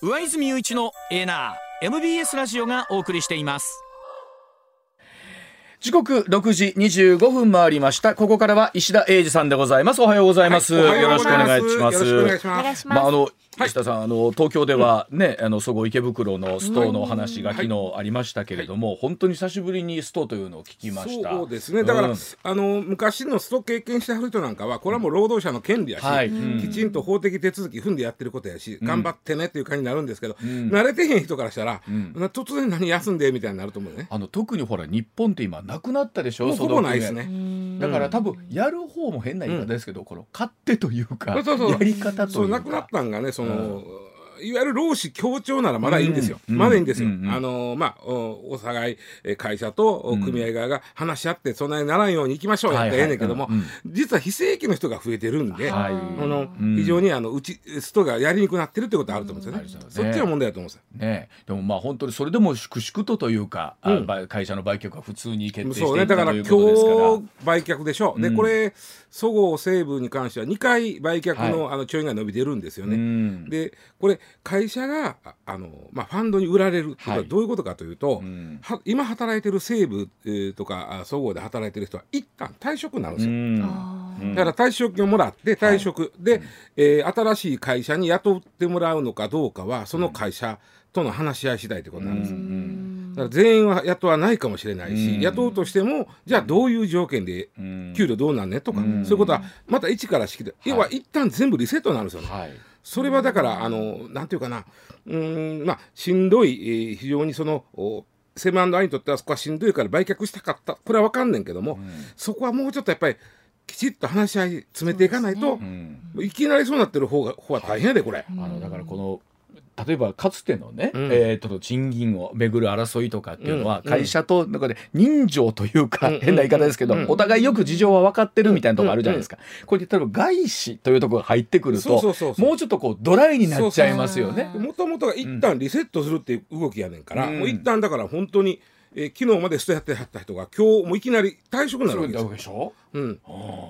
上泉雄一のエナー MBS ラジオがお送りしています。時刻六時二十五分回りました。ここからは石田英二さんでございます。おはようございます、はい、よろしくお願いします。よろしくお願いします。まああの石田さん、あの東京ではね、あのそご池袋のストの話が昨日ありましたけれども、本当に久しぶりにストというのを聞きました。そうですね。だから、あの昔のスト経験してはる人なんかは、これはもう労働者の権利やし、きちんと法的手続き踏んでやってることやし、頑張ってねっていう感じになるんですけど、慣れてへん人からしたら、突然何休んでみたいになると思うね。あの特にほら日本って今なくなったでしょ。ほぼないですね。だから多分やる方も変な言い方ですけど、この勝手というかやり方というか。そうなくなったんがね、その。いわゆる労使協調ならまだいいんですよ、うん、まだいいんですよ、うん、あのまあおお互い会社と組合側が話し合ってそんなにならんようにいきましょうやってええねんけども、実は非正規の人が増えてるんで、はい、あの非常にあのうちストがやりにくくなってるってことあると思うんですよね、そっちが問題だと思うんですよ、ね、でもまあ本当にそれでも粛々とというか、うん、会社の売却は普通に決定していった、ね、だから今日売却でしょう、でこれそごう・西武に関しては2回売却の,、あの調印が伸びてるんですよね。でこれ会社があの、まあ、ファンドに売られるというのはどういうことかというと、は今働いてる西武、えー、とかそごうで働いてる人は一旦退職になるんですよ。だから退職金をもらって退職、はい、で、えー、新しい会社に雇ってもらうのかどうかはその会社との話し合い次第ということなんです。だから全員は雇わないかもしれないし、雇うとしてもじゃあどういう条件で給料どうなんね？とか、そういうことはまた一から式で、要は一旦全部リセットになるんですよね。はい、それはだからあのなんていうかなうんまあしんどい、えー、非常にそのセブンアイにとってはそこはしんどいから売却したかった。これは分かんねんけども、うん、そこはもうちょっとやっぱりきちっと話し合い詰めていかないと、ねうん、いきなりそうなってる方が方は大変やでこれ。あのだからこの例えばかつてのね、うん、えー、と賃金をめぐる争いとかっていうのは、会社と中で人情というか、変な言い方ですけど、お互いよく事情は分かってるみたいなとこあるじゃないですか、これ例えば外資というところが入ってくるともうちょっとこうドライになっちゃいますよね。もともとが一旦リセットするっていう動きやねんから、もう一旦だから本当に。えー、昨日までストやってはった人が今日もいきなり退職になるわけです。よ。うん、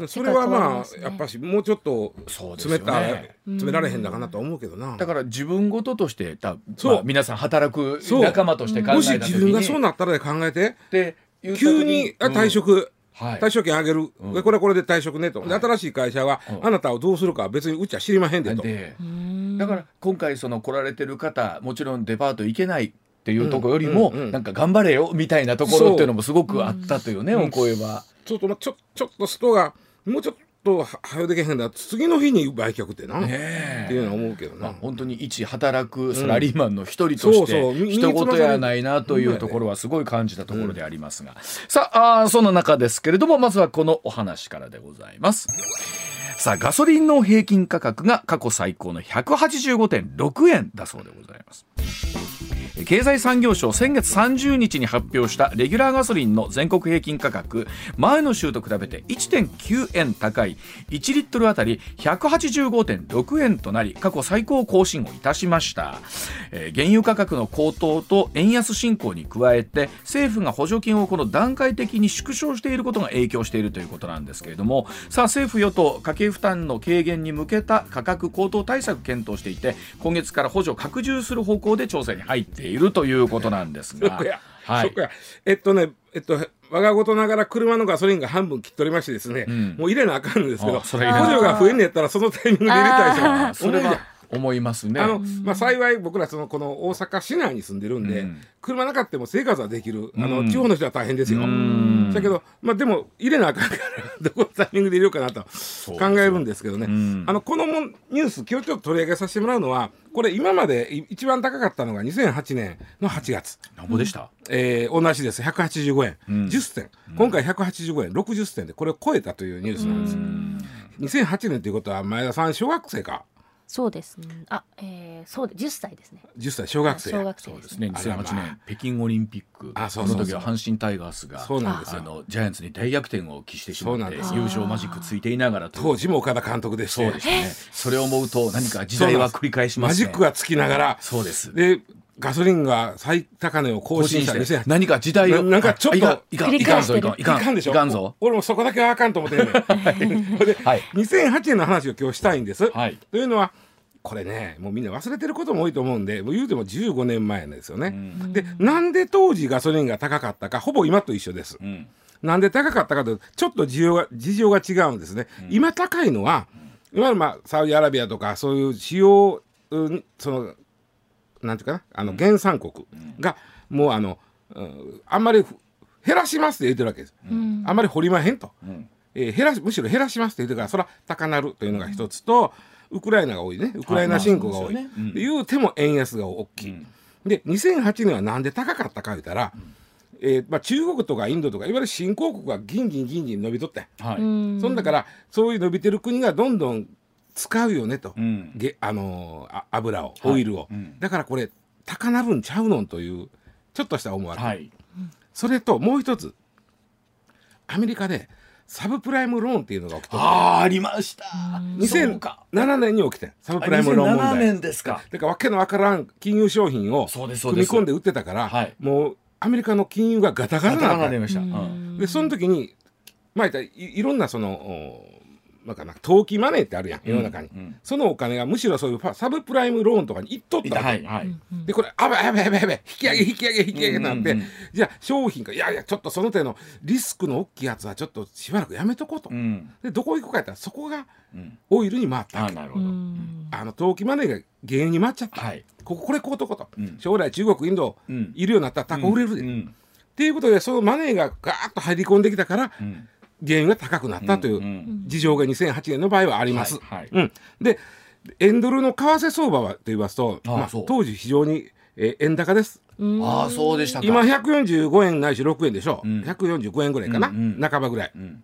それはまあ、やっぱしもうちょっと詰めた、ね、詰められへんだかなと思うけどな。だから自分事としてた、そう、まあ、皆さん働く仲間として考えたもし自分がそうなったらで考えてで急にあ退職、うんはい、退職金あげる、うん、これはこれで退職ねと、はい、新しい会社は、あなたをどうするかは別にうちは知りまへんでと。だから今回その来られてる方もちろんデパート行けないっていうところよりも、なんか頑張れよみたいなところっていうのもすごくあったというね、お声は。ちょっとちょちょっとストがもうちょっと早でけへんだ次の日に売却ってな、ね、っていうのは思うけどな、まあ、本当に一働くサラリーマンの一人として一言やないなというところはすごい感じたところでありますが、さああその中ですけれどもまずはこのお話からでございます。さあガソリンの平均価格が過去最高の185.6円だそうでございます。経済産業省先月30日に発表したレギュラーガソリンの全国平均価格前の週と比べて1.9円高い1リットルあたり185.6円となり過去最高更新をいたしました、えー、原油価格の高騰と円安進行に加えて政府が補助金をこの段階的に縮小していることが影響しているということなんですけれどもさあ政府与党家計負担の軽減に向けた価格高騰対策検討していて今月から補助拡充する方向で調整に入っているということなんですが。はい、えっとね、えっと、我が事ながら車のガソリンが半分切っておりましてですね、うん、もう入れなあかんんですけど、補助が増えんねやったらそのタイミングで入れたいし、それは思いますね。あの、まあ、幸い僕らそのこの大阪市内に住んでるんで、うん、車なかったも生活はできる。あの、地方の人は大変ですよ。だけど、まあ、でも入れなあかんから どこのタイミングで入れようかなと考えるんですけどね。あのこのもニュース今日ちょっと取り上げさせてもらうのは、これ今まで一番高かったのが2008年の8月。なんぼでした？えー、同じです。185円、うん、10銭。今回185円60銭でこれを超えたというニュースなんです。2008年ということは前田さん小学生か。そうですね。あ、えー、そうで10歳ですね。10歳小学生。小学生ですね。2008年北京オリンピック。あ、そうその時は阪神タイガースがそうなんですあのジャイアンツに大逆転を期してしまって優勝マジックついていながら当時も岡田監督でして。そうですね。それを思うと何か時代は繰り返します、ね、マジックがつきながら。そうです。でガソリンが最高値を更新した何か時代をなんかちょっといかんいかんぞいかんいかんでしょ？いかんぞ。俺もそこだけはあかんと思ってるね で、はい、2008年の話を今日したいんです、はい、というのはこれねもうみんな忘れてることも多いと思うんでもう言うても15年前ですよね。うん、でなんで当時ガソリンが高かったかほぼ今と一緒です。うん、なんで高かったかというとちょっと事情が事情が違うんですね。うん、今高いのは今のまあサウジアラビアとかそういう使用、うん、そのなんていうかなあの原産国がもうあの、うん、あんまり減らしますって言ってるわけです。あんまり掘りまへんと。えー、減らむしろ減らしますって言ってからそれは高なるというのが一つと、ウクライナが多いね。ウクライナ侵攻が多い、ね。うん、いうても円安が大きい、うん、で2008年はなんで高かったか言ったら、うん、えー、まあ、中国とかインドとかいわゆる新興国がギンギンギンギン伸びとって、はい、そんだからそういう伸びてる国がどんどん使うよねと、うん、げあのー、油をオイルを、はい、だからこれ高なるんちゃうのんというちょっとした思惑、はい、それともう一つ。アメリカでサブプライムローンっていうのが起きてああありました。2007年に起きてサブプライムローン問題。年ですか。だからわけのわからん金融商品を組み込んで売ってたから、はい、もうアメリカの金融がガタガタなりました、でその時にまあいいろんなそのなんかな投機マネーってあるやん世の中に、うん。うん、そのお金がむしろそういうサブプライムローンとかにいっとったはいはい、でこれあべあべあべあべ引き上げ引き上げ引き上げなんて、うんうんうん、じゃあ商品がいやいやちょっとその手のリスクの大きいやつはちょっとしばらくやめとこうと、うん、でどこ行くかやったらそこがオイルに回ったわけ、あなるほど。あの投機マネーが原因に回っちゃった、はい、こここれこうと。こと、将来中国インドいるようになったらタコ売れるで、っていうことでそのマネーがガーッと入り込んできたから、原油が高くなったという事情が2008年の場合はあります。うん、で円ドルの為替相場はと言いますとまあ、当時非常に、えー、円高です。ああそうでした今145円ないし6円でしょ、うん、145円ぐらいかな、うんうん、半ばぐらい、うん、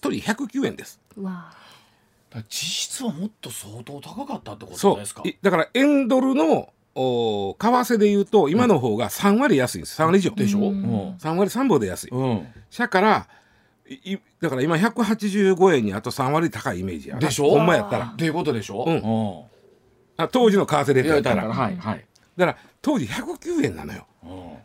当時109円です。わ実質はもっと相当高かったってことですか。だから円ドルのお為替でいうと今の方が3割安いんです。3割以上。でしょ、うん、3割3分で安い、うん、社からいだから今185円にあと3割高いイメージやでしょ？ほんまやったら。っていうことでしょ、うん、あ当時の為替レートやったら。はいはい。だから当時109円なのよ、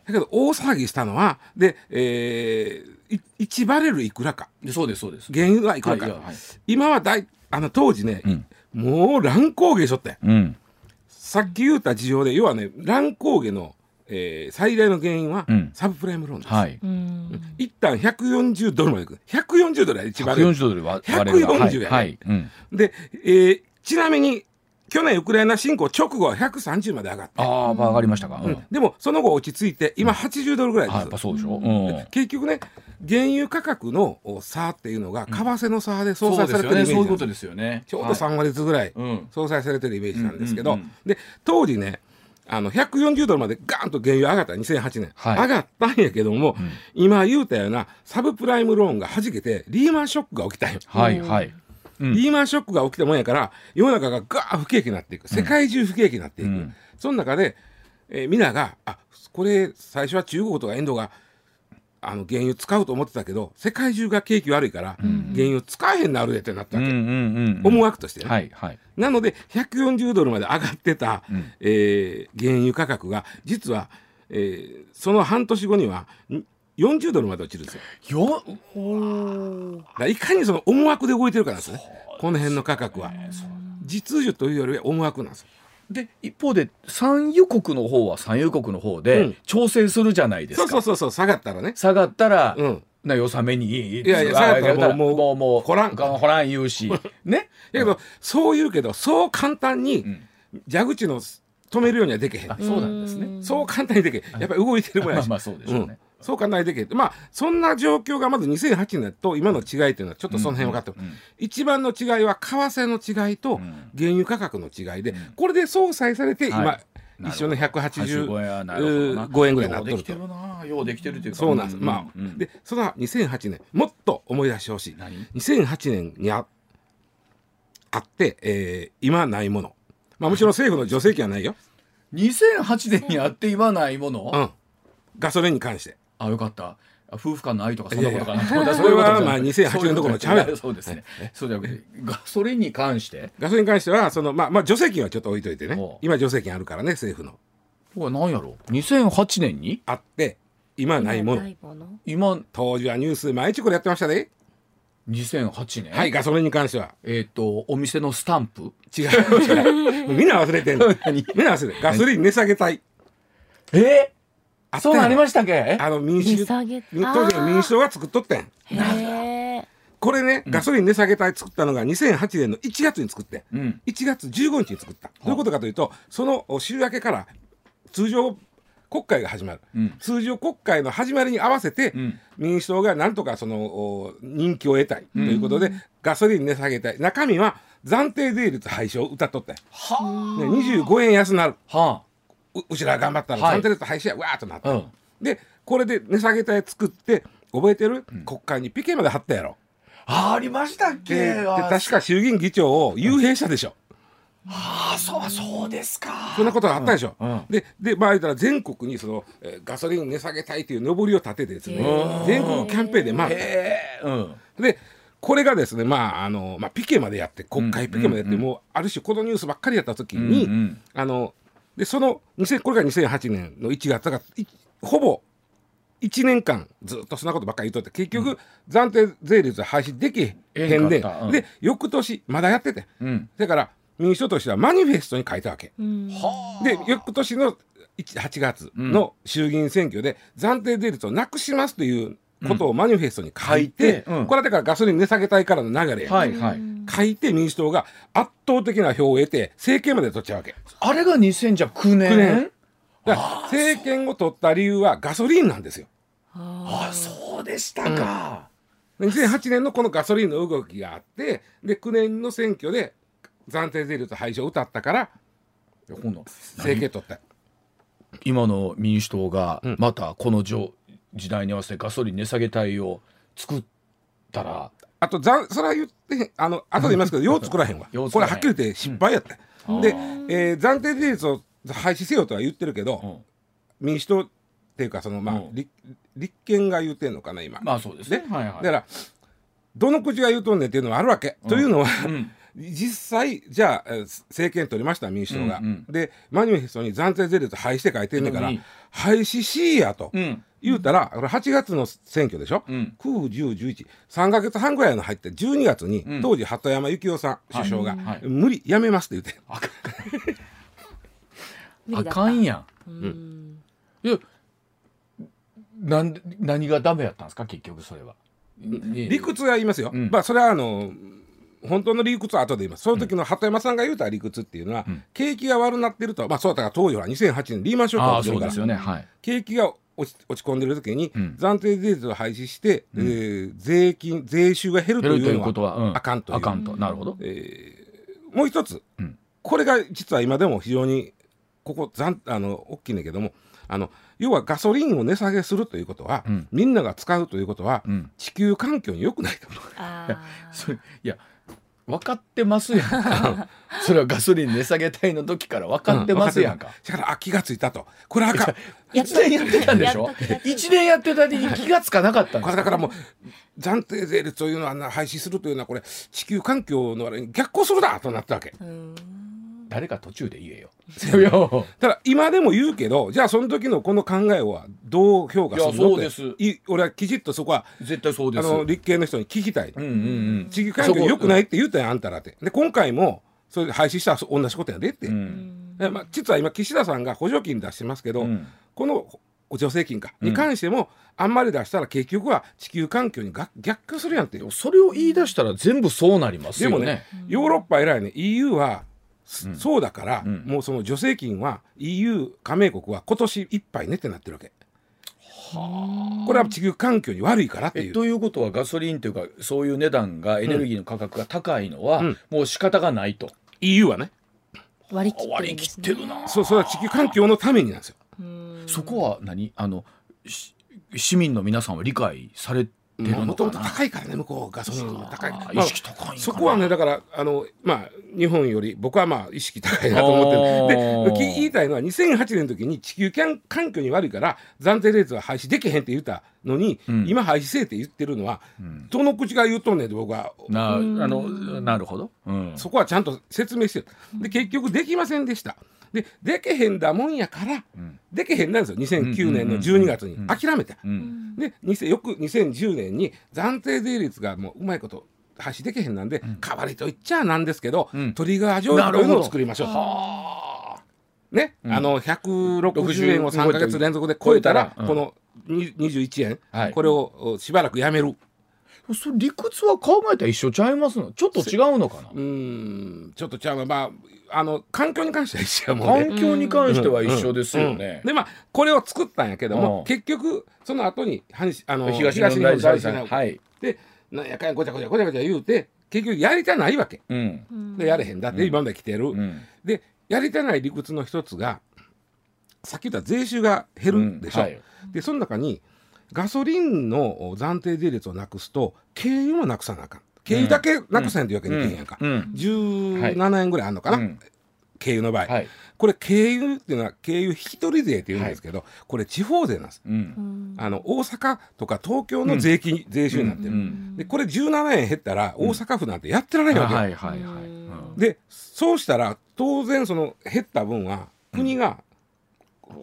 だけど大騒ぎしたのはで、えー、1バレルいくらか。そうですそうです。原油はいくらか、はいはい、今はだいあの当時ね、うん、もう乱高下しとって、うん、さっき言った事情で要はね乱高下のえー、最大の原因は、サブプライムローンです。はい、一旦140ドルまでいく。140ドルは一番。140ドルは140円。はい、はい、で、えー、ちなみに去年ウクライナ侵攻直後は130まで上がって。ああ上がりましたか、うん、でもその後落ち着いて今80ドルぐらいです、やっぱそうでしょ、うん、結局ね原油価格の差っていうのが為替の差で相殺されてるイメージ、そういうことですよね。ちょうど3割ずつぐらい相殺されてるイメージなんですけど、で当時ねあの140ドルまでガーンと原油上がった。2008年、はい、上がったんやけども、うん、今言うたようなサブプライムローンがはじけてリーマンショックが起きたんよ。はいはい。うん、リーマンショックが起きたもんやから世の中がガー不景気になっていく。世界中不景気になっていく、うん、その中で、えー、皆があこれ最初は中国とかインドがあの原油使うと思ってたけど世界中が景気悪いから、原油使えへんなるでってなったわけ、思惑としてね、はいはい、なので140ドルまで上がってた、うん、えー、原油価格が実は、えー、その半年後には40ドルまで落ちるんですよ。よいかにその思惑で動いてるからですね。この辺の価格は。実需というよりは思惑なんですよ。で一方で産油国の方は産油国の方で調整するじゃないですか、そうそうそう下がったらね。下がったら、うん、なよさめにいやいや下がったらもうもうもうほらん。ほらん言うし。ね。だけど、そう言うけどそう簡単に蛇口の止めるようにはできへん、そうなんですね。そう簡単にできへん。やっぱり動いてるもんやし。まあそうでしょうね、そう簡単にできるまあそんな状況がまず2008年と今の違いというのはちょっとその辺分かってる、うんうん、一番の違いは為替の違いと原油価格の違いで、うん、これで相殺されて今、はい、一緒の185円ぐらいになってると。ようできてるというか。そうなんです、まあ、うん、でその2008年もっと思い出してほしい。2008年にああって、えー、今ないもの。まあもちろん政府の助成金はないよ。2008年にあって今ないもの、うん、ガソリンに関してあよかった。夫婦間の愛とかそんなことかな。それはまあ2008年どころのちゃうやそうですね。そうじゃなくてガソリンに関して。ガソリンに関してはそのまあまあ助成金はちょっと置いといてね。今助成金あるからね政府の。これ何やろ2008年に？あって今ないもの。今当時はニュース毎日これやってましたね2008年？はいガソリンに関しては。えっ、とお店のスタンプ。違う違う。みんな忘れてんの。みんな忘れてガソリン値下げたい。え？あったそうなりしましたっけ？あの民主当時の民主党が作っとってん。これねガソリン値下げ隊作ったのが2008年の1月に作ってん。うん。1月15日に作った。どういうことかというとその週明けから通常国会が始まる、うん。通常国会の始まりに合わせて、うん。民主党がなんとかそのお人気を得たい。ということで、ガソリン値下げたい中身は暫定税率廃止を歌っとったよ、はね、25円安なる。あはううちらが頑張ったらはい。暫定税率廃止やわーっとなった、うん。でこれで値下げ隊作って覚えてる、国会にピケまで貼ったやろあありましたっけ？で確か衆議院議長を幽閉したでしょ、あそうそうですか。そんなことがあったでしょ。うん。うん。で、で、まあ、言ったら全国にその、えーガソリン値下げたいという上りを立ててですね全国キャンペーンで回った。ええうん。で、これがですね、まあ、あの、まあ、ピケまでやって、国会ピケまでやって、うんうんうんもう、ある種、このニュースばっかりやった時に、うんうん。あの、で、その、2000これが2008年の1月、だから、いほぼ、1年間ずっとそんなことばっかり言っとって結局、暫定税率は廃止できへんえで、うん。で翌年まだやってて。うん。だから民主党としてはマニフェストに書いたわけ。うん。はあ。で翌年の1 8月の衆議院選挙で暫定税率をなくしますということをマニフェストに書いて、うん。これはだからガソリン値下げたいからの流れや、はいはい。書いて民主党が圧倒的な票を得て政権まで取っちゃうわけ。あれが2009年9年だから政権を取った理由はガソリンなんですよ。あそうでしたか、2008年のこのガソリンの動きがあってで9年の選挙で暫定税率廃止を歌ったから今度政権取った。今の民主党がうん。またこの時時代に合わせてガソリン値下げ隊を作ったら。あとざんそれは言ってあの後で言いますけどよう作らへんわ。これはっきり言って失敗やった、うん。であ、えー暫定税率を廃止せよとは言ってるけど、うん。民主党っていうかそのまあ、うん。立立憲が言ってんのかな今、まあそうですね。はいはい。だからどの口が言うとんねんっていうのはあるわけ、というのは、うん実際じゃあえー政権取りました民主党が、うんうん。でマニフェストに暫定税率廃止って書いてんねんから、うん。廃止しいやと、うん。言うたらこれ8月の選挙でしょ、うん。9、10、11、3か月半ぐらいの入って12月に、うん。当時鳩山幸夫さん首相が、はい。無理やめますって言って。あかん。やん。うん。いやなんで何がダメやったんですか？結局それは。理理屈は言いますよ、うん。まあそれはあの本当の理屈は後で言います。その時の鳩山さんが言うた理屈っていうのは、うん。景気が悪なってるとまあそうだから当時は2008年リーマンショック起きてるから。あそうですよね。はい。景気が落ち落ち込んでる時に、うん。暫定税率を廃止して、えー税金税収が減るといういうのことはうん。はあかんという。あかんと。なるほど。えーもう一つ、うん。これが実は今でも非常にここざんあの大きいんだけどもあの要はガソリンを値下げするということは、うん。みんなが使うということは、うん。地球環境に良くないと。あそれいや分かってますやんか。それはガソリン値下げ隊の時から分かってますやんか、だからあ気がついたと。これあかん。一年やってたんでしょ？やっと気がついた。一年やってたのに気がつかなかったんですだからもう暫定税率というのはな廃止するというのはこれ地球環境のあれに逆行するだとなったわけ。誰か途中で言えよ。ただ今でも言うけどじゃあその時のこの考えはどう評価するいやのそうです。い俺はきちっとそこは絶対そうです。あの立憲の人に聞きたい。うんうんうん。地球環境良くないって言ったやんあんたらって。で今回もそれで廃止したら同じことやでって。うん。えまあ、実は今岸田さんが補助金出してますけど、うん。この助成金かうん。に関しても、あんまり出したら結局は地球環境にが逆行するやんってそれを言い出したら全部そう。なりますよねでもねヨーロッパ偉いね EU は、そうだから、うん。もうその助成金は EU 加盟国は今年いっぱいねってなってるわけ。これは地球環境に悪いからっていう。えということはガソリンというかそういう値段がエネルギーの価格が高いのは、うん。もう仕方がないと。EU はね。割り切って割りるんですね。切ってるなそうそれは地球環境のためになんですよ。うんそこは何？あのし市民の皆さんは理解されもともと高いからね向こうガソリンが高い。まあ意識高いそこはねだからあのまあ日本より僕はまあ意識高いなと思ってるでき言いたいのは2008年の時に地球環環境に悪いから暫定レーツは廃止できへんって言ったのに、うん。今廃止せえって言ってるのは、ん。どの口が言うとんねんって僕はなあうんのなるほど、うん、そこはちゃんと説明してる。で結局できませんでした。ででけへんだもんやから、うん、でけへんなんですよ。2009年の12月に。諦めて、でよく2010年に暫定税率がもううまいこと発しでけへんなんで、代わりと言っちゃなんですけど、トリガー条項というのを作りましょう。ね、あの160円を3か月連続で超えたら、この21円、はい、これをしばらくやめる。そ理屈は考えたら一緒ちゃいますの？ちょっと違うのかな？うんちょっと違うまああの環境に関しては一緒やもんね。環境に関しては一緒ですよね、でまあこれを作ったんやけども、結局その後にあの東日本大震災、はい、でなんやかんやごちゃごちゃごちゃごちゃ言うて結局やりたないわけ、うん、でやれへんだって今まで来てる、うん、でやりたない理屈の一つがさっき言った税収が減るでしょ、うん。はい、でその中にガソリンの暫定税率をなくすと軽油もなくさなあかん。軽油だけなくさんというわけにいけへんやんか、うん。うん、17円ぐらいあんのかな、軽油の場合、はい、これ軽油っていうのは軽油引き取り税っていうんですけど、はい、これ地方税なんです、うん、あの大阪とか東京の税金、うん、税収になってる、うん、でこれ17円減ったら大阪府なんてやってられないわけ、はいはいはい、でそうしたら当然その減った分は国が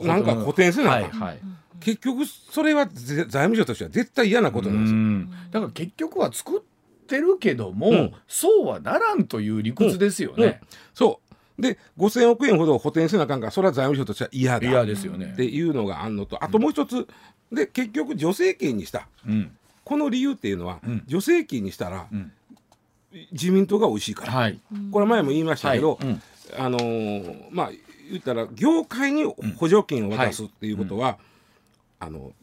なんか補填せなあか。ん、はいはい結局それは財務省としては絶対嫌なことなんですよ。だから結局は作ってるけども、うん、そうはならんという理屈ですよね。うん。うん、そう。で5,000億円ほど補填せなあかんからそれは財務省としては嫌だ。嫌ですよね。っていうのがあんのと。あともう一つ、で結局助成金にした、この理由っていうのは、助成金にしたら、自民党が美味しいから、はい、これ前も言いましたけど、はい、あのー、まあ言ったら業界に補助金を渡すっていうことは、あの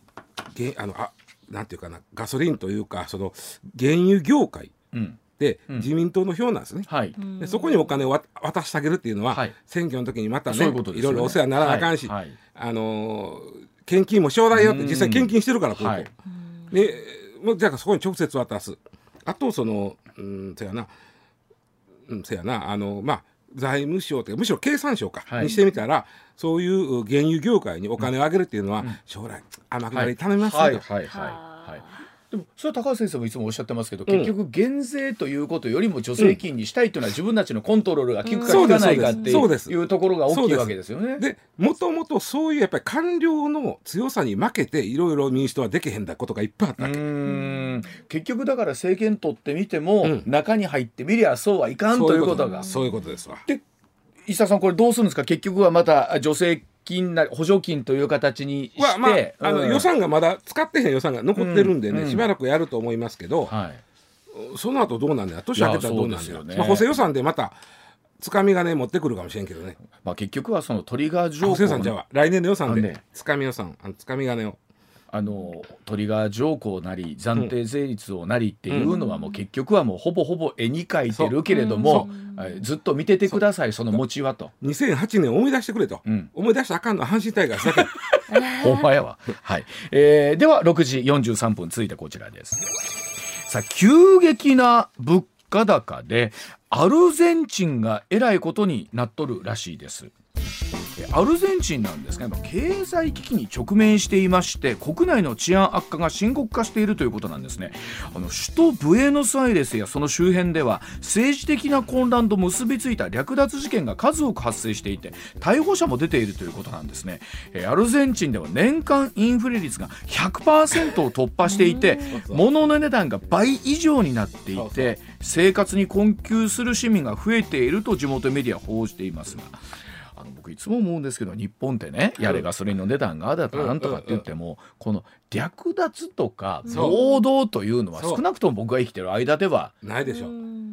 げあのあなんていうかなガソリンというかその原油業界で、自民党の票なんですね、はい、でそこにお金を渡してあげるっていうのは、はい、選挙の時にまたねいろいろお世話にならなあかんし、はい、あのー、献金もちょうだいよって実際献金してるからここ、でもうじゃあそこに直接渡す。あとそのうんせやな。うんせやな。あのまあ財務省というかむしろ経産省か、はい、にしてみたらそういう原油業界にお金をあげるっていうのは、うん、将来天下り頼みますよ、はい、はい。はい。はいでもそれは高橋先生もいつもおっしゃってますけど、結局減税ということよりも助成金にしたいというのは自分たちのコントロールが効くか効かないかっていうところが大きいわけですよね。でもともとそういうやっぱり官僚の強さに負けていろいろ民主党はできへんだことがいっぱいあったわけ。結局だから政権取ってみても、うん、中に入ってみりゃそうはいかんということが。そういうことですわ。で石田さんこれどうするんですか？結局はまた助成金な補助金という形にして、まあ、あの、予算がまだ使ってへん予算が残ってるんでね、うん、しばらくやると思いますけど、はい、その後どうなんだよ。年明けたらどうなんだよ、ね、まあ、補正予算でまたつかみがね持ってくるかもしれんけどね、まあ、結局はそのトリガー条項の来年の予算で。つかみ予算。あのつかみ金をあのトリガー条項なり暫定税率をなりっていうのはもう結局はもうほぼほぼ絵に描いてるけれども、ずっと見ててくださいその餅はと。2008年思い出してくれと、うん、思い出したらあかんの阪神タイガースだけ。ほんまやわ、はい。えー、では6時43分続いてこちらです。さあ急激な物価高でアルゼンチンがえらいことになっとるらしいですアルゼンチンなんですが経済危機に直面していまして国内の治安悪化が深刻化しているということなんですね。あの首都ブエノスアイレスやその周辺では政治的な混乱と結びついた略奪事件が数多く発生していて逮捕者も出ているということなんですね。アルゼンチンでは年間インフレ率が100%を突破していて物の値段が倍以上になっていて生活に困窮する市民が増えていると地元メディアは報じていますが。いつも思うんですけど日本ってねやれガソリンの値段があだとかなんとかって言ってもこの略奪とか暴動というのは少なくとも僕が生きてる間ではないでしょ。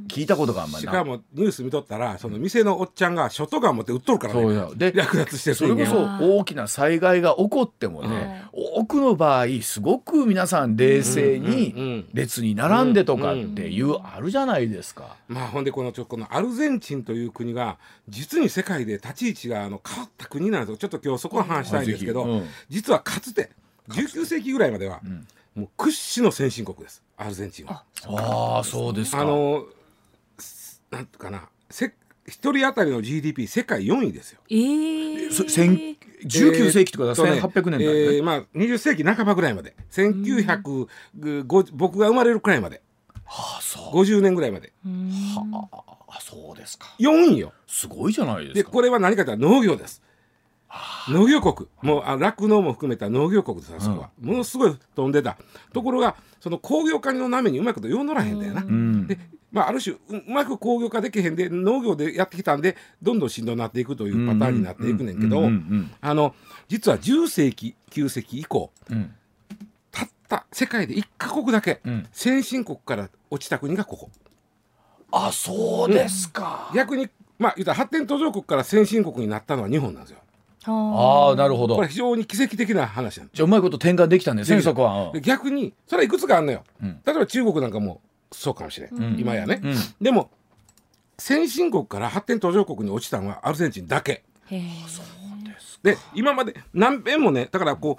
聞いたことがあんまりしかもニュース見とったらその店のおっちゃんがショットガン持って撃っとるからね。で略奪してそれこそ大きな災害が起こってもね、多くの場合すごく皆さん冷静に列に並んでとかっていうあるじゃないですか。まあほんでこのちょこのアルゼンチンという国が実に世界で立ち位置があの変わった国なんですよ。ちょっと今日そこは話したいんですけど、実はかつて19世紀ぐらいまでは、もう屈指の先進国です。アルゼンチンは。ああそうですか。あのなんとかなせ一人当たりの GDP 世界4位ですよ。えー、19世紀とかだ、えー、1800年代、えー、まあ、20世紀半ばぐらいまで。1900、僕が生まれるくらいまで、はあ、そう。50年ぐらいまで。はあそうですか。4位よ。すごいじゃないですか。でこれは何かというと農業です農業国。もう酪農も含めた農業国ですあそこは、ものすごい飛んでた。ところがその工業化の波にうまいことよう乗らへんだよな、でまあ、ある種うまく工業化できへんで農業でやってきたんでどんどんしんどになっていくというパターンになっていくねんけどあの実は10世紀9世紀以降、うん、たった世界で1か国だけ、うん、先進国から落ちた国がここ。あそうですか、うん、逆にまあ言ったら発展途上国から先進国になったのは日本なんですよ。ああなるほど。これ非常に奇跡的な話なんじゃうまいこと転換できたんですね。そこは、逆にそれはいくつかあるのよ、うん、例えば中国なんかもそうかもしれん、うん、今やね、うん、でも先進国から発展途上国に落ちたのはアルゼンチンだけ。へそうですで今まで何遍もねだからこ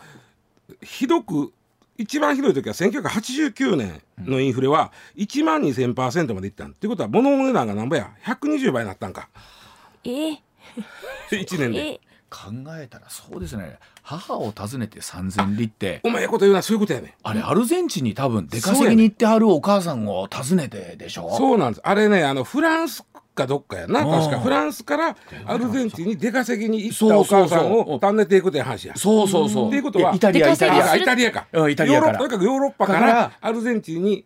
うひどく一番ひどい時は1989年のインフレは1万2000%までいったん。っていうことは物の値段が何ぼや？120倍になったんか。え？ー、1年で。考えたらそうですね。母を訪ねて3,000里って。お前こと言うな。そういうことやねあれアルゼンチンに多分出稼ぎに行ってはるお母さんを訪ねてでしょ？そうなんです。あれねあのフランスかどっかやな。確かフランスからアルゼンチンに出稼ぎに行ったお母さんを訪ねていくという話や。そうそうそう。っていうことはイタリアイタリア。イタリアか。イタリアから。とにかくヨーロッパからアルゼンチンに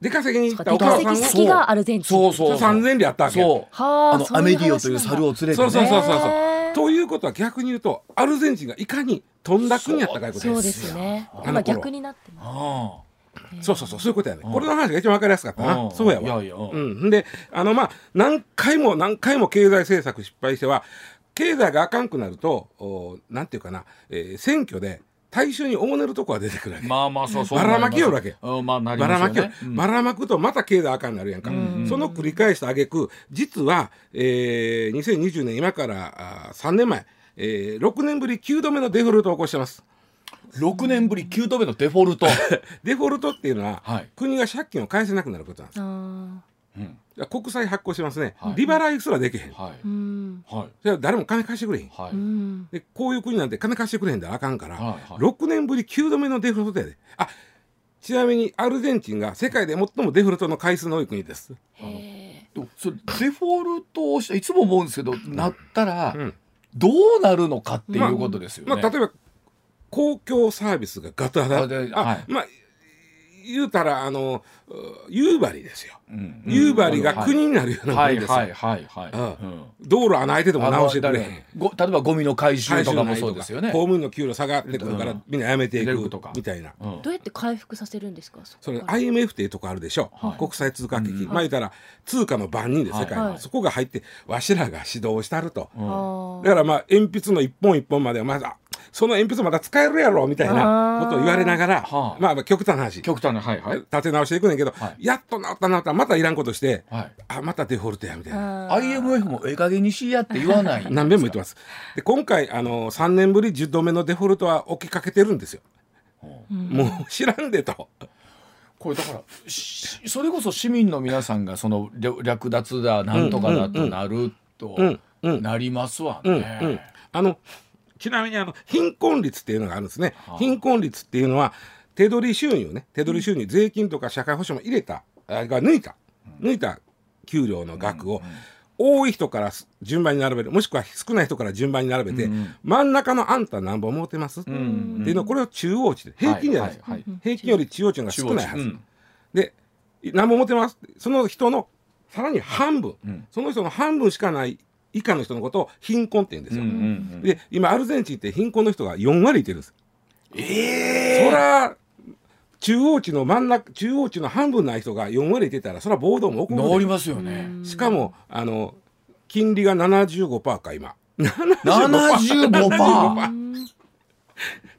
出稼ぎに行ったお母さんがアルゼンチン。そうそう三千里あったわけそう。あのアメディオという猿を連れて、ね、そうそうそうそうそうということは逆に言うとアルゼンチンがいかに飛んだ国やったかいうことです。そうですね。今逆になってます。そうそうそうそういうことやね。これの話が一番わかりやすかったな。そうやわ。いやいや。うん。で、あのまあ何回も何回も経済政策失敗しては経済があかんくなると、おなんていうかな、えー、選挙で大衆に大ねるとこは出てくるわけ。まあまあそうそうばらまきよるわけ、うんまあなばらまきよ、ばらまくとまた経済あかんなるやんか、その繰り返した挙句実は、えー、2020年今からあ3年前、えー、6年ぶり9度目のデフォルトを起こしてます。6年ぶり9度目のデフォルト？デフォルトっていうのは、はい、国が借金を返せなくなることなんです。うん国債発行しますね、はい、利払いすらできへん、はい。はい、は誰も金貸してくれへん、はい、でこういう国なんて金貸してくれへんであかんから、はいはい、6年ぶり9度目のデフォルトやで。あちなみにアルゼンチンが世界で最もデフォルトの回数の多い国です。それデフォルトをしていつも思うんですけど、うん、なったら、どうなるのかっていうことですよね。まあ、まあ、例えば公共サービスがガタガタ。あ、はい、まあ言うたらあの夕張ですよ、うん。夕張が国になるようなもんですよ、はいはいはいはい。道路穴開いてても直してくれへん。例えばゴミの回収とかもそうですよね。公務員の給料下がってくるからみんなやめていくみたいな、どうやって回復させるんですか？それ IMF っていうとこあるでしょ、はい、国際通貨基金、まあ言ったら通貨の番人で世界に、そこが入ってわしらが指導したると、だからまあ鉛筆の一本一本まではまだその鉛筆また使えるやろみたいなことを言われながら、はあ、まあ極端な話。極端な、はいはい、立て直していくねんけど、はい、やっと治った治ったまたいらんことして、はい、あまたデフォルトやみたいな。IMF もええ加減にしやって言わない何遍も言ってます。で今回あの3年ぶり10度目のデフォルトは起きかけてるんですよ、う。ん、もう知らんでと。これだからそれこそ市民の皆さんがその略奪だなんとかだとなるとなりますわね。あのちなみにあの貧困率っていうのがあるんですね、はあ、貧困率っていうのは手取り収入ね。手取り収入、税金とか社会保障も入れたが抜いた、抜いた給料の額を、多い人から順番に並べる。もしくは少ない人から順番に並べて、真ん中のあんた何本持ってます、っていうのはこれは中央値。で平均じゃない。ですか、平均より中央値が少ないはず、で何本持ってます？その人のさらに半分、その人の半分しかない以下の人のことを貧困って言うんですよ。うんうんうん、で今アルゼンチンって貧困の人が4割いてるんです。えー、そら中央値の真ん中中央値の半分ない人が4割いてたらそれは暴動も起こるりますよね。しかもあの金利が75%か今。75%, 75%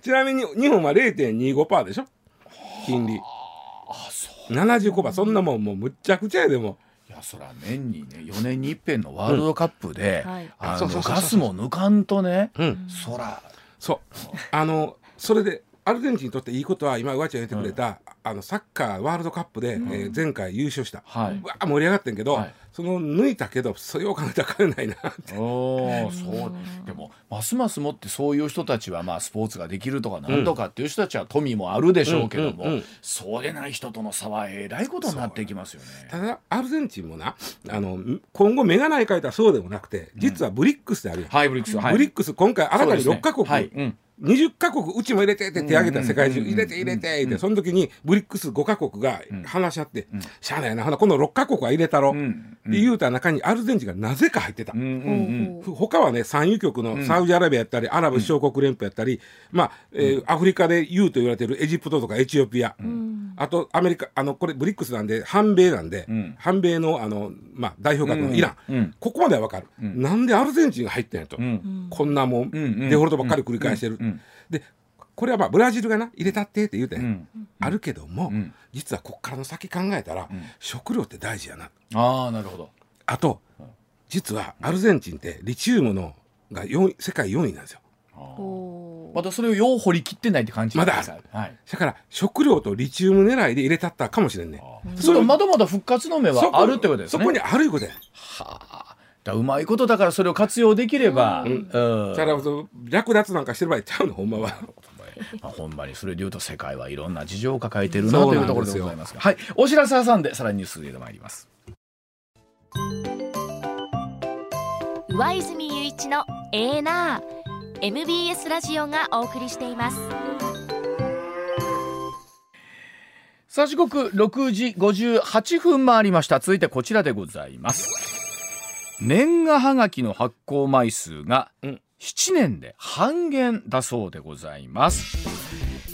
ちなみに日本は0.25%でしょ。金利。あそう。75%そんなもんもうむっちゃくちゃやでもやそら年にね4年に一遍のワールドカップで、うん、あのガスも抜かんとね、うん、そら。そう。あのそれでアルゼンチンにとっていいことは今上ちゃん言ってくれた、あのサッカーワールドカップで、えー前回優勝した、はい。わあ盛り上がってんけど、はいその抜いたけどそれを考えたら勝れないなって。おーそう。でもますますもってそういう人たちはまあスポーツができるとかなんとかっていう人たちは富もあるでしょうけども、そうでない人との差はえらいことになっていきますよね。ただアルゼンチンもなあの今後目がないか言うたらそうでもなくて実は BRICS であるやん、はい、 BRICS、はい、BRICS 今回新たに6カ国、はいうん20カ国うちも入れてって手挙げた世界中うん。入れて入れてってその時に BRICS 5カ国が話し合って、しゃあないな。ほなこの6カ国は入れたろ、うん。って言うた中にアルゼンチンがなぜか入ってた、うん。うん。うん。他はね産油国のサウジアラビアやったり、アラブ首長国連邦やったり、まあえーアフリカで言うと言われてるエジプトとかエチオピア、あとアメリカあのこれブリックスなんで反米なんで、ん。反米のあの、まあ、代表格のイラン、うん。うんここまでは分かる、なんでアルゼンチンが入ってんやと、ん。こんなもん、ん。うん。デフォルトばっかり繰り返してる、んでこれはまあブラジルがな入れたってって言うて、ん。あるけども、ん。実はこっからの先考えたら、食料って大事やな。ああなるほど。あと実はアルゼンチンってリチウムのが4位世界4位なんですよ。またそれをよう掘り切ってないって感じまだですか？はい。だから食料とリチウム狙いで入れたったかもしれんねそれまだまだ復活の目はあるってことですね。そこにあるいうことや。だうまいことだからそれを活用できれば、うん。だからその略奪なんかしてる場合ちゃうのほんまは。ま あ、ほんまにそれでいうと世界はいろんな事情を抱えているなというところでございますが。はい。お知らせ挟んでさらにニュースで参ります。上泉雄一のエーナー MBS ラジオがお送りしています。さあ時刻6時58分回りました。続いてこちらでございます年賀はがきの発行枚数がうん。7年で半減だそうでございます。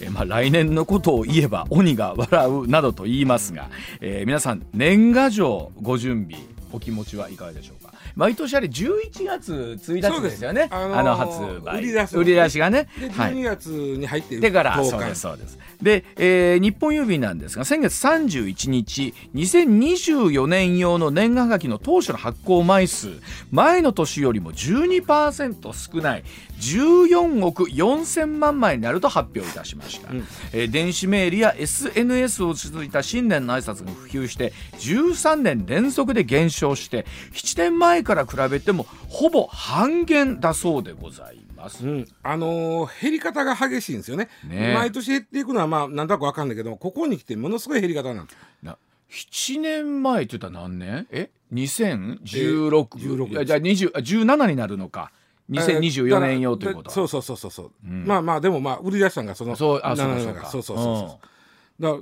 えーまあ、来年のことを言えば鬼が笑うなどと言いますが、えー皆さん年賀状ご準備お気持ちはいかがでしょうか？毎年あれ11月1日ですよね。あのーの発売。売り出しがね。ではい12月に入ってでからそうですそうですで、えー日本郵便なんですが先月31日2024年用の年賀はがきの当初の発行枚数前の年よりも12%少ない14億4000万枚になると発表いたしました、うん。えー電子メールや SNS を続いた新年の挨拶が普及して13年連続で減少して7年前から比べてもほぼ半減だそうでございます。うん、あのー減り方が激しいんですよね。ね。毎年減っていくのはまあなんとなくわかんないけどここに来てものすごい減り方なんです。な7年前って言ったら何年？え？2016、え16いやじゃあ20あ17になるのか。2024年用ということ。だそうそうそうそう。そう、まあまあでもまあ売り出したのがそのそうあそうか7そうそうそうそうそうだから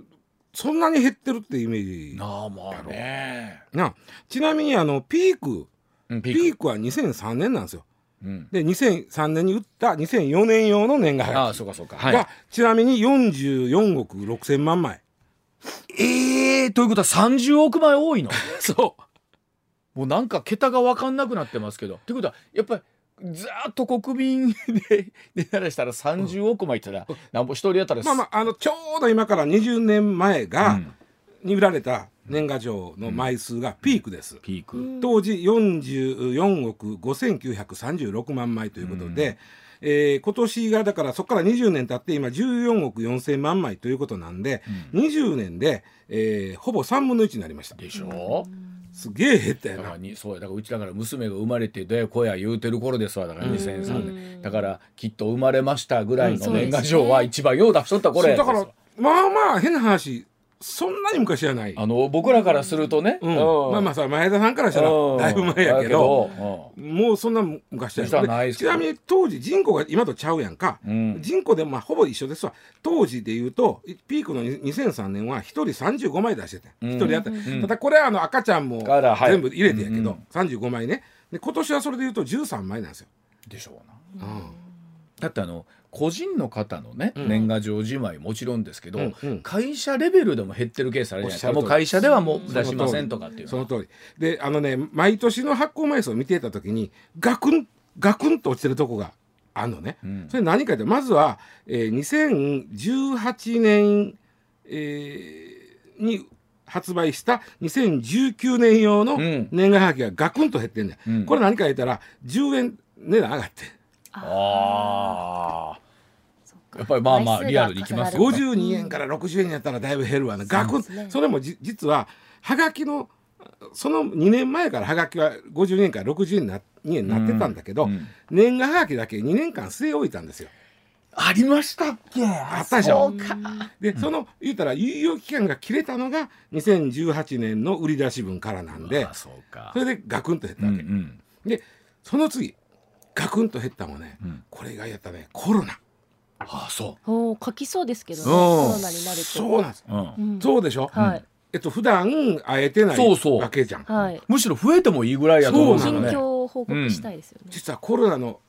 そんなに減ってるってイメージ。なあまあね。なちなみにあのピーク。うんピーク。ピークは2003年なんですようん。で2003年に売った2004年用の年賀はがああそうかそうか。はい。がちなみに44億6千万枚。ええー、ということは30億枚多いの？そう。もうなんか桁が分かんなくなってますけど。ということはやっぱりずーっと国民で でならしたら30億枚いったらなんぼ一人やったらまあまああのちょうど今から20年前が、うん。に売られた年賀状の枚数がピークです、ピーク、当時44億5936万枚ということで、えー今年がだからそこから20年経って今14億4000万枚ということなんで、20年で、えーほぼ3分の1になりました。でしょ、すげえ減ったよな。だからにそうやだからうちだから娘が生まれてでこや言うてる頃ですわ。だから2003年。だからきっと生まれましたぐらいの年賀状は一番よう出しとったこれだからまあまあ変な話そんなに昔じゃない、あの僕らからするとね、うん。まあまあさ前田さんからしたらだいぶ前やけどもうそんな昔じゃない。ちなみに当時人口が今とちゃうやんか、うん。人口でまあほぼ一緒ですわ。当時で言うとピークの2003年は1人35枚出してて1人やった、ただこれはあの赤ちゃんも全部入れてやけど、うん。35枚ね。で今年はそれで言うと13枚なんですよ、でしょうな。うん。だってあの個人の方のね、うん。年賀状じまいもちろんですけど、うんうん。会社レベルでも減ってるケースあるじゃないですか。もう会社ではもう出しませんとかっていうその通り。であのね毎年の発行枚数を見ていた時にガクンガクンと落ちてるとこがあるのね、ん。それ何かってまずは、えー2018年、えーに発売した2019年用のうん。年賀はがきがガクンと減ってんねん、うん。これ何か言ったら10円値段上がってああやっぱりまあまあリアルにいきますよ、ね、52円から60円になったらだいぶ減るわね、ガクンそれもじ実ははがきのその2年前からはがきは50円から60円な円になってたんだけど、うん。うん、年賀はがきだけ2年間据え置いたんですよ。ありましたっけ？あったでしょで、その言うたら有用期間が切れたのが2018年の売り出し分からなんでそれでガクンと減ったわけ、うんうん、でその次ガクンと減ったのはね、うん、これがやったねコロナ。ああそう。お書きそうですけどねコロナになると。そうなんです、うん、そうでしょ、はい。えっと普段会えてないわけじゃん。はい、むしろ増えてもいいぐらいやと思うんですよね。近況報告したいですよね、実はコロナの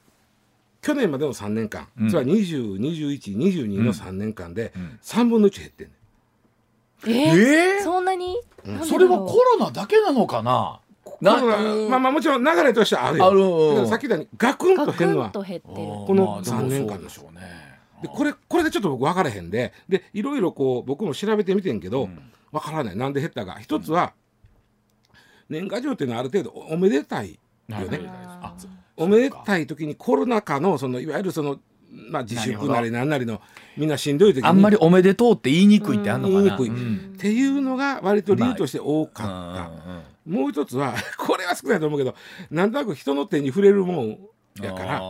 去年までの3年間、うん、つまり202122の3年間で3分の1減ってんねん、えー、えー、そんなに、うん、それはコロナだけなのかな？コロナまあまあもちろん流れとしてはあるよ。あるさっき言ったようにガクンと減る。のはこの3年間でしょうね。でこれこれでちょっと僕分からへんで。でいろいろこう僕も調べてみてんけど、うん、分からない。なんで減ったか。一つは、年賀状っていうのはある程度おめでたいよね。おめでたい時にコロナ禍のそのいわゆるそのまあ自粛なりなんなりのみんなしんどい時に。あんまりおめでとうって言いにくいってあんのかな、言いにくい、うん、っていうのが割と理由として多かった、まあうん、もう一つは これは少ないと思うけどなんとなく人の手に触れるもんやから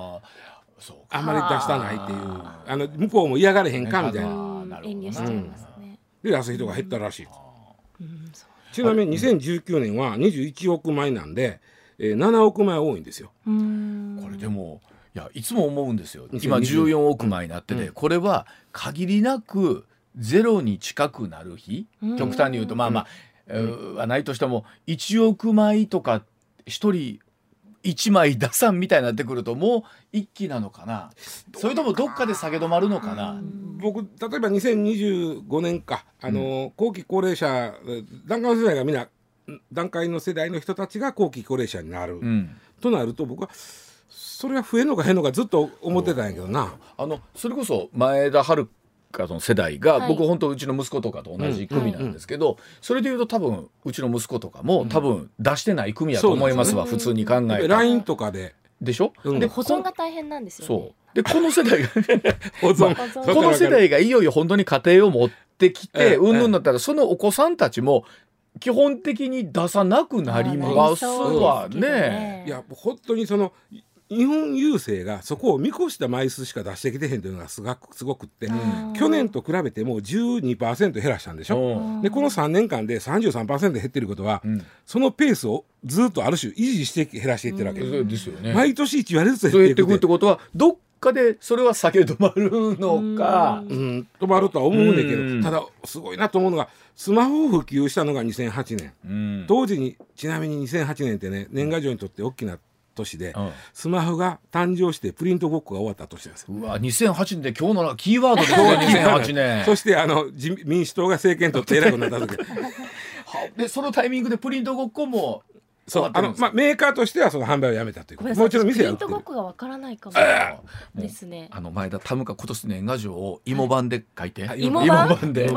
あんまり出したないっていう。あの向こうも嫌がれへんかみたいな。遠慮しちゃいますね、で出す人が減ったらしい、ちなみに2019年は21億枚なんで、えー、7億枚多いんですよ。これでもいやいつも思うんですよ。今14億枚になってて、うん、これは限りなくゼロに近くなる日、極端に言うと。まあまあ、うん、はないとしても1億枚とか1人1枚打算みたいになってくるともう一気なのかな？それともどっかで下げ止まるのかな？僕例えば2025年か。あの、うん、後期高齢者段階の世代がみんな段階の世代の人たちが後期高齢者になる、うん、となると僕はそれは増えるのか減るのかずっと思ってたんやけどな。あのそれこそ前田遥かの世代が、はい、僕本当うちの息子とかと同じ組なんですけど、うんうん。うん、それでいうと多分うちの息子とかも多分出してない組やと思いますわ、うん、普通に考えて。LINE とかで。でしょ、うん、で保存が大変なんですよ、ね、そう。でこの世代が保存、この世代がいよいよ本当に家庭を持ってきてうんぬんだったらそのお子さんたちも基本的に出さなくなりますわね。い。や本当にその日本郵政がそこを見越した枚数しか出してきてへんというのがすごくすごくって去年と比べても12%減らしたんでしょでこの3年間で33%減ってることは、うん、そのペースをずっとある種維持して減らしていってるわけ、うん、ですよね。毎年1割ずつ減っていくってことはどっかでそれは下げ止まるのか、うん、止まるとは思うんだけどただすごいなと思うのがスマホを普及したのが2008年、当時にちなみに2008年ってね年賀状にとって大きな年で、うん、スマホが誕生してプリントごっこが終わった年ですうわ2008年で今日のキーワードですね2008年そしてあの民主党が政権取って偉くなった時でそのタイミングでプリントごっこもそうあのまあメーカーとしてはその販売をやめたということ。もちろん店は売ってるプリントごっこがわからないかもですね。あの前田タムが今年年賀状を芋版で書いて、はい、芋版で。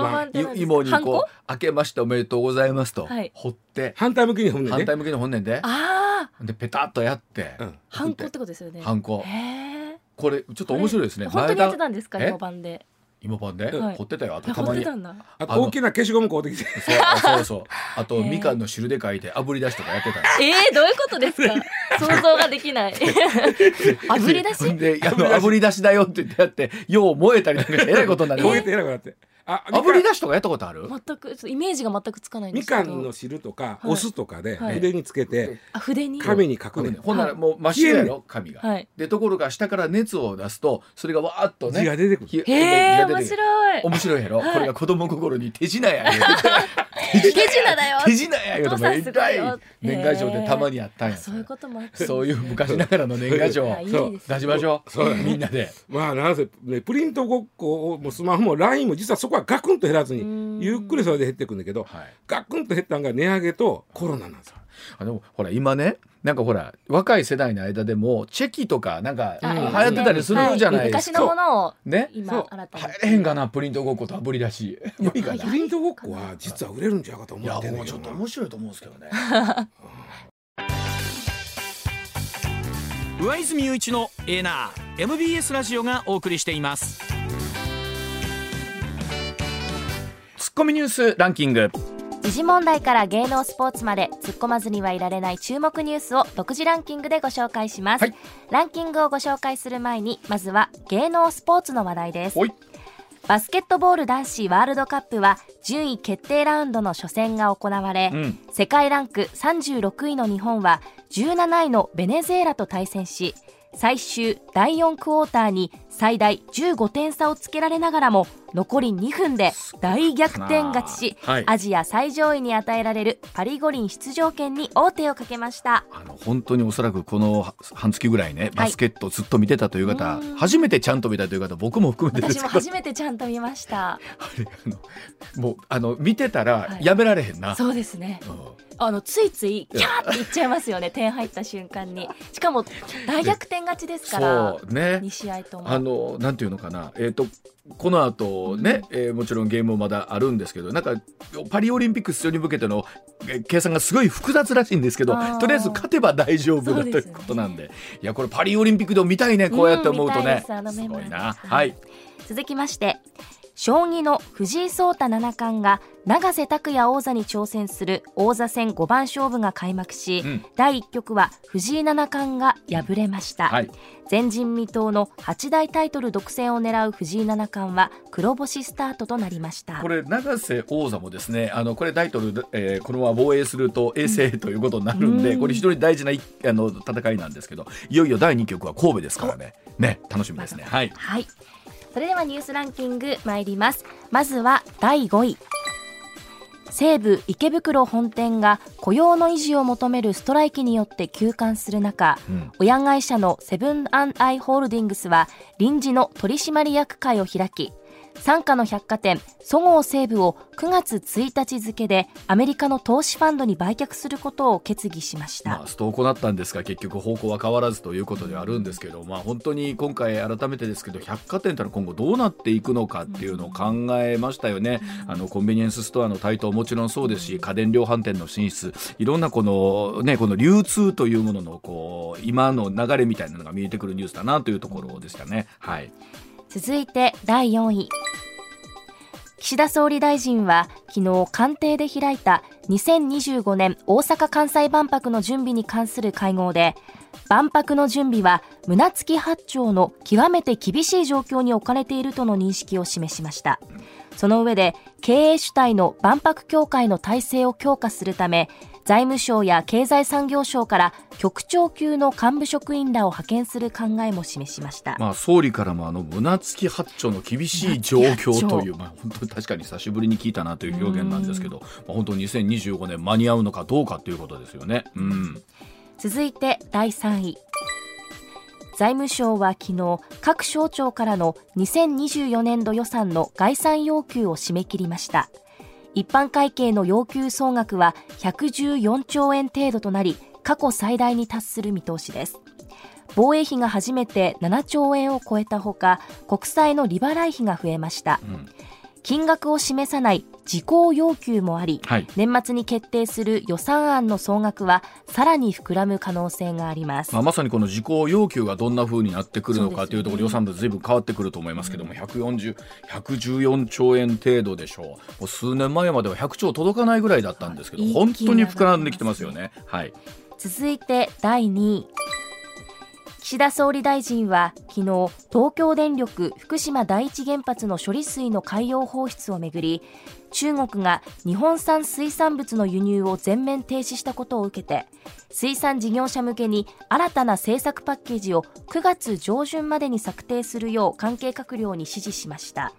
芋にこう「明けましておめでとうございます」と掘って。反対向きに本年反対向きに本年で。あでペタッとやって。ハンコってことですよね。ハンコ。これちょっっと面白いですね。本当にやってたんですか？芋版で芋パンで、はい、ってたよ。あとたまに。あと大きな消しゴム買うてきて。そうそうそう。あと みかんの汁で書いて炙り出しとかやってた えー、どういうことですか？想像ができない。炙り出し？であの炙り出し。だよって言ってやってよう燃えたりなんかしてえらいことになる燃えてえらくなってあ炙り出しとかやったことある？全くイメージが全くつかないみかんの汁とか、お酢とかで筆につけて、あ筆に？紙に書くね。ほんならもう真っ白やろ？紙が、はい、でところが下から熱を出すとそれがわーっとね字が出てくる。へえ面白い。面白いやろ、これが子供心に手品や 手品だよ。手品やよとか言ったい年賀状でたまにあったんや。そういうこともそういう昔ながらの年賀状出しましょう。そう。みんなで。まあなんせねプリントごっこもスマホも LINE も実はそこはガクンと減らずにゆっくりそれで減っていくんだけど、はい、ガクンと減ったんが値上げとコロナなんですよ。あのほら今ねなんかほら若い世代の間でもチェキとかなんか流行ってたりするじゃないですか。昔のものをね、今新たに流行れへんかなプリントごっこと炙り出し。無理かな。プリントごっこは実は売れるんじゃなかと思ってんねんちょっと面白いと思うんですけどね。上泉雄一のエーナー MBS ラジオがお送りしています。コミニュースランキング。時事問題から芸能スポーツまで突っ込まずにはいられない注目ニュースを独自ランキングでご紹介します、はい、ランキングをご紹介する前にまずは芸能スポーツの話題です。バスケットボール男子ワールドカップは順位決定ラウンドの初戦が行われ、うん、世界ランク36位の日本は17位のベネズエラと対戦し最終第4クォーターに最大15点差をつけられながらも残り2分で大逆転勝ちし、はい、アジア最上位に与えられるパリ五輪出場権に王手をかけました。あの本当におそらくこの半月ぐらいねバスケットずっと見てたという方、はい、初めてちゃんと見たという方僕も含めて私も初めてちゃんと見ました。あのもうあの見てたらやめられへんな、はい、そうですね、うんあのついついキャーって言っちゃいますよね点入った瞬間に。しかも大逆転勝ちですからそうね。2試合とも。あのなんていうのかな。えっ、ー、とこの後ね、うん、えー、もちろんゲームもまだあるんですけどなんかパリオリンピック出場に向けての計算がすごい複雑らしいんですけどとりあえず勝てば大丈夫だということなんで、ね、いやこれパリオリンピックでも見たいねこうやって思うとね、うん、すごいな、はい、続きまして将棋の藤井聡太七冠が永瀬拓矢王座に挑戦する王座戦五番勝負が開幕し、うん、第1局は藤井七冠が敗れました、はい、前人未到の八大タイトル独占を狙う藤井七冠は黒星スタートとなりました。これ永瀬王座もですねあのこれタイトル、えー、このまま防衛すると衛星ということになるんで、うん、これ非常に大事なあの戦いなんですけどいよいよ第2局は神戸ですからね。ね楽しみですね。はい、はいそれではニュースランキング参ります。まずは第5位。西武池袋本店が雇用の維持を求めるストライキによって休館する中、うん、親会社のセブンアイ・ホールディングスは臨時の取締役会を開き傘下の百貨店そごう・西武を9月1日付でアメリカの投資ファンドに売却することを決議しました、まあ、ストを行ったんですが結局方向は変わらずということではあるんですけど、まあ、本当に今回改めてですけど百貨店というのは今後どうなっていくのかっていうのを考えましたよね、あのコンビニエンスストアの台頭もちろんそうですし家電量販店の進出いろんなこの,、ね、この流通というもののこう今の流れみたいなのが見えてくるニュースだなというところでしたね。はい。続いて第4位。岸田総理大臣は昨日官邸で開いた2025年大阪・関西万博の準備に関する会合で万博の準備は胸突き八丁の極めて厳しい状況に置かれているとの認識を示しました。その上で経営主体の万博協会の体制を強化するため財務省や経済産業省から局長級の幹部職員らを派遣する考えも示しました、まあ、総理からもあの胸突き八丁の厳しい状況という、まあ、本当に確かに久しぶりに聞いたなという表現なんですけど、まあ、本当に2025年間に合うのかどうかということですよね。うん、続いて第3位。財務省は昨日各省庁からの2024年度予算の概算要求を締め切りました一般会計の要求総額は114兆円程度となり過去最大に達する見通しです。防衛費が初めて7兆円を超えたほか国債の利払い費が増えました、うん。金額を示さない時効要求もあり、はい、年末に決定する予算案の総額はさらに膨らむ可能性があります、まあ、まさにこの時効要求がどんなふうになってくるのかというところ、予算部ずいぶん変わってくると思いますけども、うん、140 114兆円程度でしょう。もう数年前までは100兆届かないぐらいだったんですけど本当に膨らんできてますよね。はい、続いて第2位岸田総理大臣は昨日東京電力福島第一原発の処理水の海洋放出をめぐり中国が日本産水産物の輸入を全面停止したことを受けて水産事業者向けに新たな政策パッケージを9月上旬までに策定するよう関係閣僚に指示しました。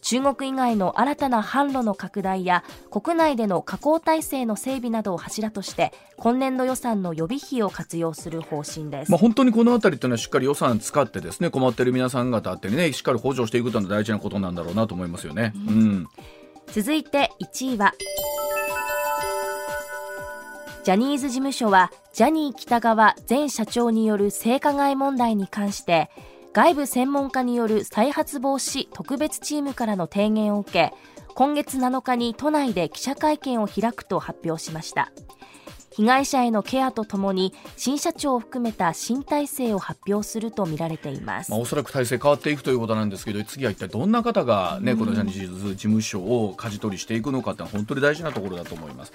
中国以外の新たな販路の拡大や国内での加工体制の整備などを柱として今年度予算の予備費を活用する方針です、まあ、本当にこのあたりというのはしっかり予算使ってですね困っている皆さん方ってねしっかり補助していくというのは大事なことなんだろうなと思いますよね。うん、うん、続いて1位はジャニーズ事務所はジャニー喜多川前社長による性加害問題に関して外部専門家による再発防止特別チームからの提言を受け今月7日に都内で記者会見を開くと発表しました。被害者へのケアとともに新社長を含めた新体制を発表するとみられています、まあ、おそらく体制変わっていくということなんですけど次は一体どんな方が、ね、このジャニーズ事務所を舵取りしていくのかって本当に大事なところだと思います。